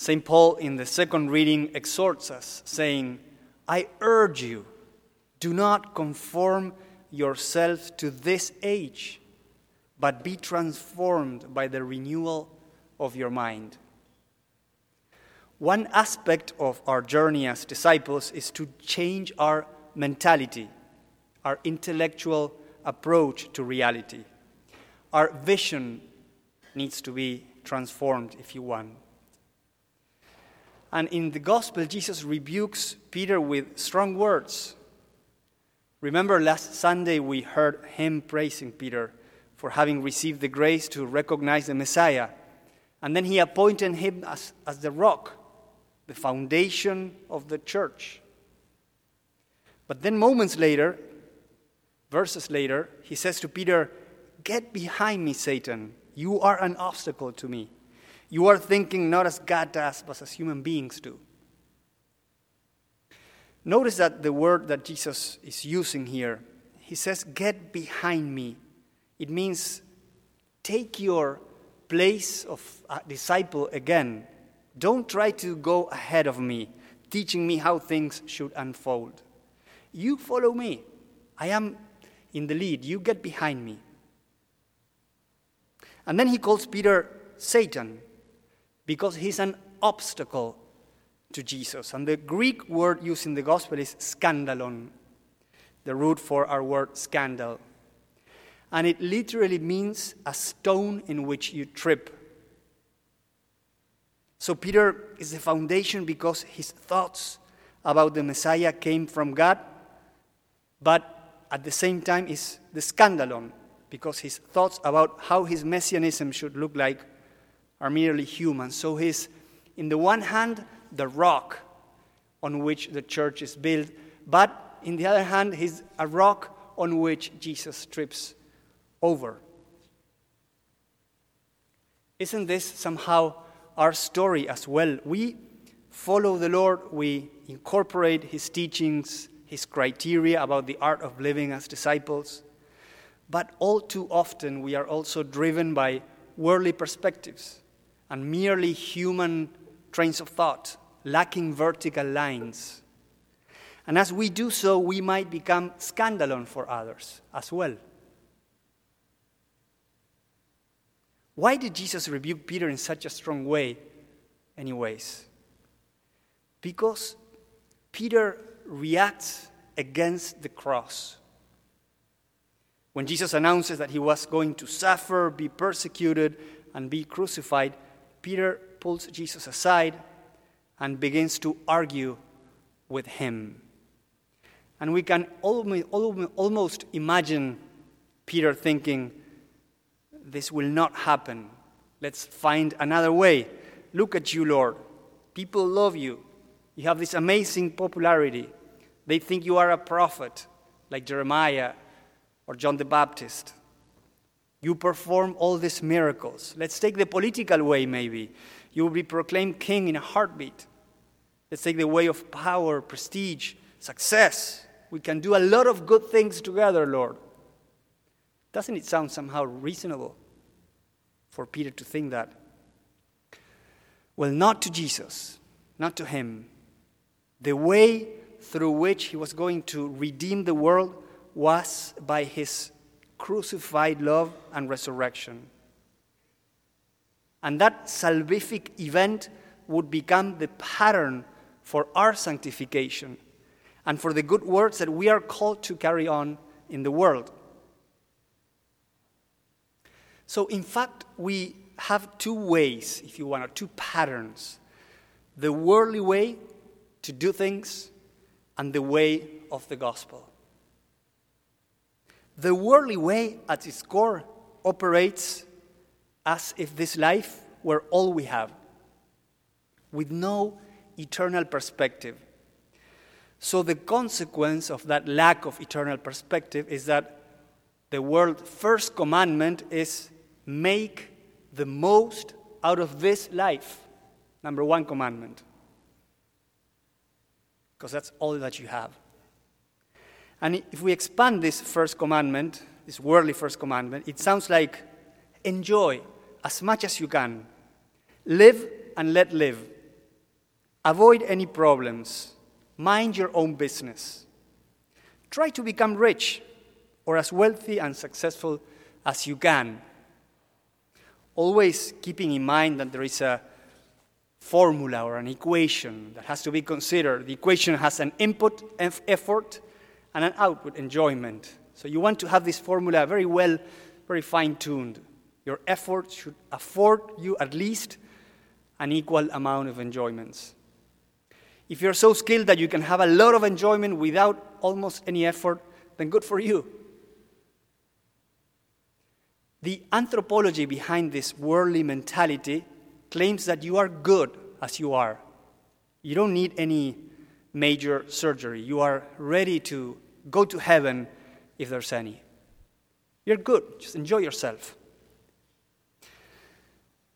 St. Paul, in the second reading, exhorts us, saying, I urge you, do not conform yourself to this age, but be transformed by the renewal of your mind. One aspect of our journey as disciples is to change our mentality, our intellectual approach to reality. Our vision needs to be transformed, if you want. And in the gospel, Jesus rebukes Peter with strong words. Remember, last Sunday we heard him praising Peter for having received the grace to recognize the Messiah. And then he appointed him as, as the rock, the foundation of the church. But then, moments later, verses later, he says to Peter, Get behind me, Satan. You are an obstacle to me. You are thinking not as God does, but as human beings do. Notice that the word that Jesus is using here, he says, Get behind me. It means take your place of disciple again. Don't try to go ahead of me, teaching me how things should unfold. You follow me. I am in the lead. You get behind me. And then he calls Peter Satan because he's an obstacle to Jesus. And the Greek word used in the gospel is skandalon, the root for our word scandal. And it literally means a stone in which you trip. So Peter is the foundation because his thoughts about the Messiah came from God, but at the same time is the scandalon because his thoughts about how his messianism should look like are merely human. So he's, in the one hand, the rock on which the church is built, but in the other hand, he's a rock on which Jesus trips over. Isn't this somehow our story as well? We follow the Lord, we incorporate his teachings, his criteria about the art of living as disciples, but all too often we are also driven by worldly perspectives and merely human trains of thought, lacking vertical lines. And as we do so, we might become scandalon for others as well. Why did Jesus rebuke Peter in such a strong way, anyways? Because Peter reacts against the cross. When Jesus announces that he was going to suffer, be persecuted, and be crucified, Peter pulls Jesus aside and begins to argue with him. And we can almost imagine Peter thinking, This will not happen. Let's find another way. Look at you, Lord. People love you. You have this amazing popularity. They think you are a prophet, like Jeremiah or John the Baptist. You perform all these miracles. Let's take the political way, maybe. You will be proclaimed king in a heartbeat. Let's take the way of power, prestige, success. We can do a lot of good things together, Lord. Doesn't it sound somehow reasonable for Peter to think that? Well, not to Jesus, not to him. The way through which he was going to redeem the world was by his crucified love and resurrection. And that salvific event would become the pattern for our sanctification and for the good works that we are called to carry on in the world. So, in fact, we have two ways, if you want, or two patterns the worldly way to do things and the way of the gospel. The worldly way, at its core, operates as if this life were all we have, with no eternal perspective. So, the consequence of that lack of eternal perspective is that the world's first commandment is make the most out of this life. Number one commandment. Because that's all that you have. And if we expand this first commandment, this worldly first commandment, it sounds like enjoy as much as you can, live and let live, Avoid any problems. Mind your own business. Try to become rich or as wealthy and successful as you can. Always keeping in mind that there is a formula or an equation that has to be considered. The equation has an input effort and an output enjoyment. So you want to have this formula very well, very fine tuned. Your effort should afford you at least an equal amount of enjoyments. If you're so skilled that you can have a lot of enjoyment without almost any effort, then good for you. The anthropology behind this worldly mentality claims that you are good as you are. You don't need any major surgery. You are ready to go to heaven if there's any. You're good. Just enjoy yourself.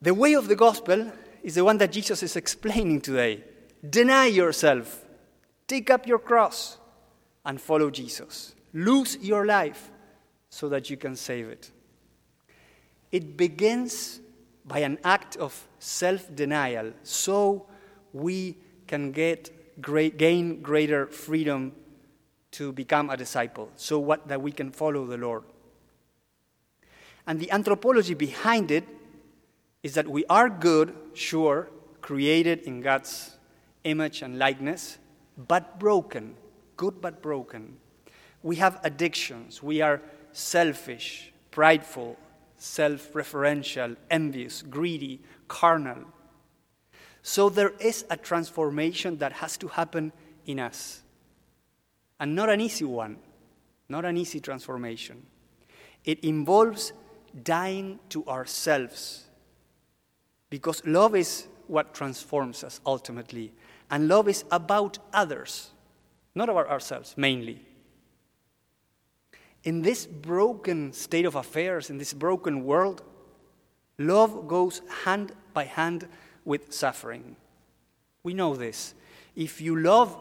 The way of the gospel is the one that Jesus is explaining today. Deny yourself, take up your cross, and follow Jesus. Lose your life so that you can save it. It begins by an act of self denial so we can get great, gain greater freedom to become a disciple, so what, that we can follow the Lord. And the anthropology behind it is that we are good, sure, created in God's image and likeness, but broken, good but broken. We have addictions. We are selfish, prideful, self referential, envious, greedy, carnal. So there is a transformation that has to happen in us. And not an easy one, not an easy transformation. It involves dying to ourselves. Because love is what transforms us ultimately. And love is about others, not about ourselves mainly. In this broken state of affairs, in this broken world, love goes hand by hand with suffering. We know this. If you love,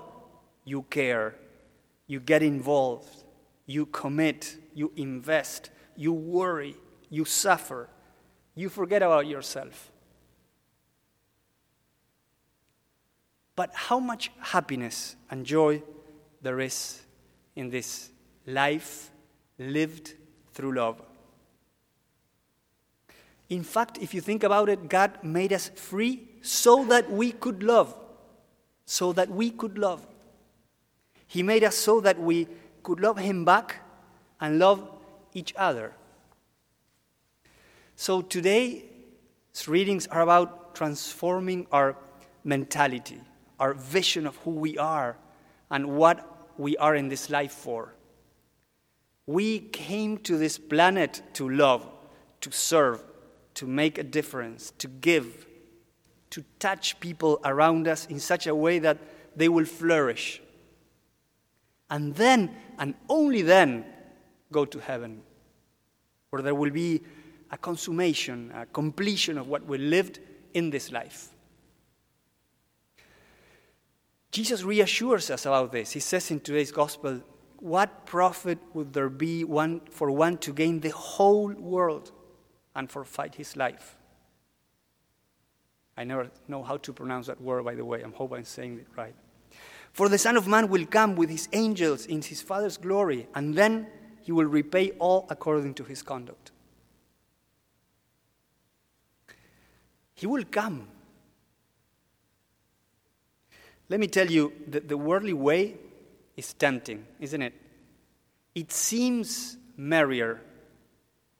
you care, you get involved, you commit, you invest, you worry, you suffer, you forget about yourself. But how much happiness and joy there is in this life lived through love. In fact, if you think about it, God made us free so that we could love. So that we could love. He made us so that we could love Him back and love each other. So today's readings are about transforming our mentality, our vision of who we are, and what we are in this life for. We came to this planet to love, to serve, to make a difference, to give, to touch people around us in such a way that they will flourish. And then, and only then, go to heaven, where there will be a consummation, a completion of what we lived in this life. Jesus reassures us about this. He says in today's gospel, what profit would there be one, for one to gain the whole world and forfeit his life? I never know how to pronounce that word, by the way. I hope I'm saying it right. For the Son of Man will come with his angels in his Father's glory, and then he will repay all according to his conduct. He will come. Let me tell you that the worldly way is tempting, isn't it? It seems merrier.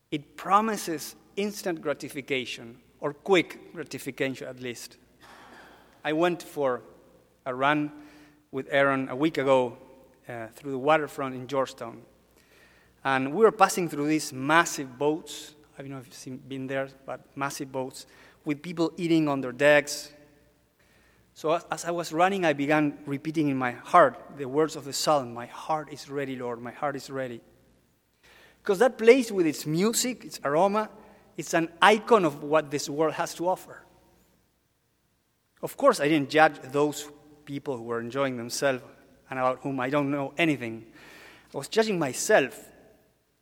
It promises instant gratification, or quick gratification at least. I went for a run with Aaron a week ago uh, through the waterfront in Georgetown. And we were passing through these massive boats. I don't know if you've been there, but massive boats with people eating on their decks, so as I was running, I began repeating in my heart the words of the psalm My heart is ready, Lord, my heart is ready. Because that place with its music, its aroma, it's an icon of what this world has to offer. Of course, I didn't judge those people who were enjoying themselves and about whom I don't know anything. I was judging myself.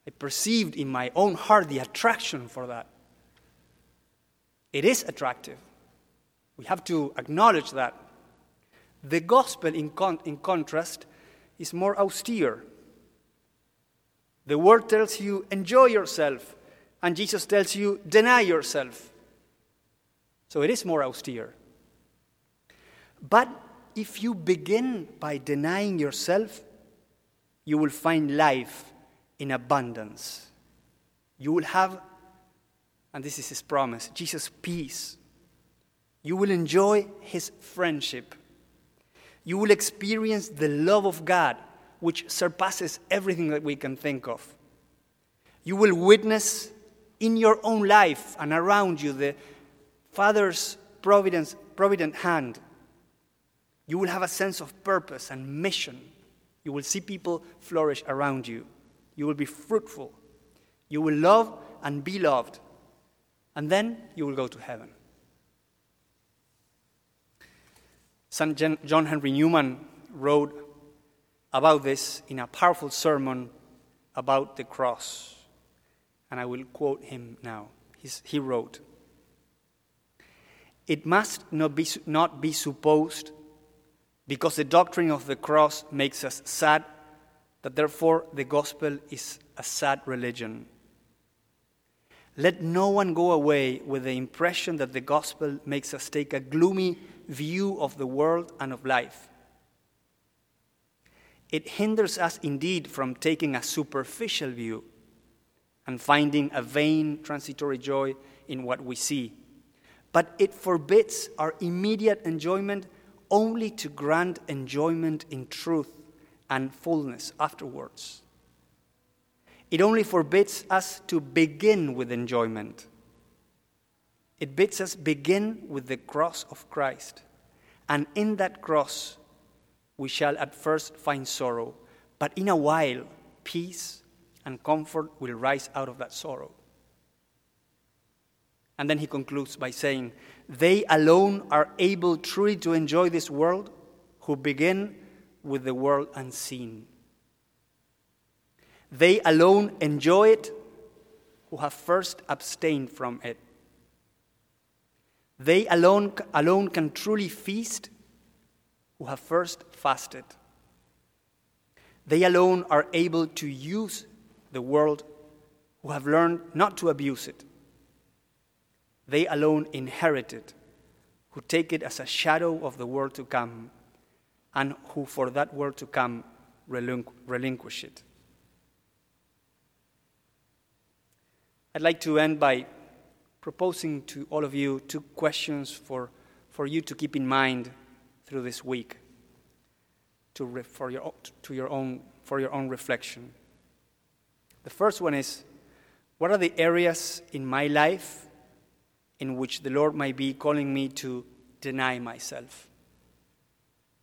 I perceived in my own heart the attraction for that. It is attractive. We have to acknowledge that. The gospel, in, con- in contrast, is more austere. The world tells you, enjoy yourself, and Jesus tells you, deny yourself. So it is more austere. But if you begin by denying yourself, you will find life in abundance. You will have, and this is his promise, Jesus' peace. You will enjoy his friendship. You will experience the love of God, which surpasses everything that we can think of. You will witness in your own life and around you the Father's providence, provident hand. You will have a sense of purpose and mission. You will see people flourish around you. You will be fruitful. You will love and be loved. And then you will go to heaven. St. John Henry Newman wrote about this in a powerful sermon about the cross. And I will quote him now. He's, he wrote It must not be, not be supposed, because the doctrine of the cross makes us sad, that therefore the gospel is a sad religion. Let no one go away with the impression that the gospel makes us take a gloomy view of the world and of life. It hinders us indeed from taking a superficial view and finding a vain transitory joy in what we see, but it forbids our immediate enjoyment only to grant enjoyment in truth and fullness afterwards. It only forbids us to begin with enjoyment. It bids us begin with the cross of Christ. And in that cross, we shall at first find sorrow, but in a while, peace and comfort will rise out of that sorrow. And then he concludes by saying, They alone are able truly to enjoy this world who begin with the world unseen. They alone enjoy it who have first abstained from it. They alone, alone can truly feast who have first fasted. They alone are able to use the world who have learned not to abuse it. They alone inherit it, who take it as a shadow of the world to come, and who for that world to come relinquish it. I'd like to end by proposing to all of you two questions for, for you to keep in mind through this week to re, for, your, to your own, for your own reflection. The first one is what are the areas in my life in which the Lord might be calling me to deny myself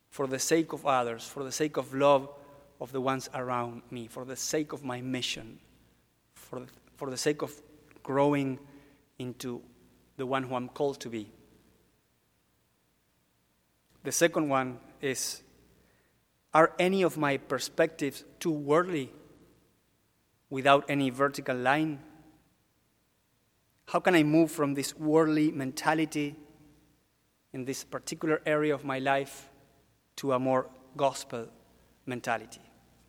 for the sake of others, for the sake of love of the ones around me, for the sake of my mission, for the, for the sake of growing into the one who I'm called to be. The second one is Are any of my perspectives too worldly without any vertical line? How can I move from this worldly mentality in this particular area of my life to a more gospel mentality?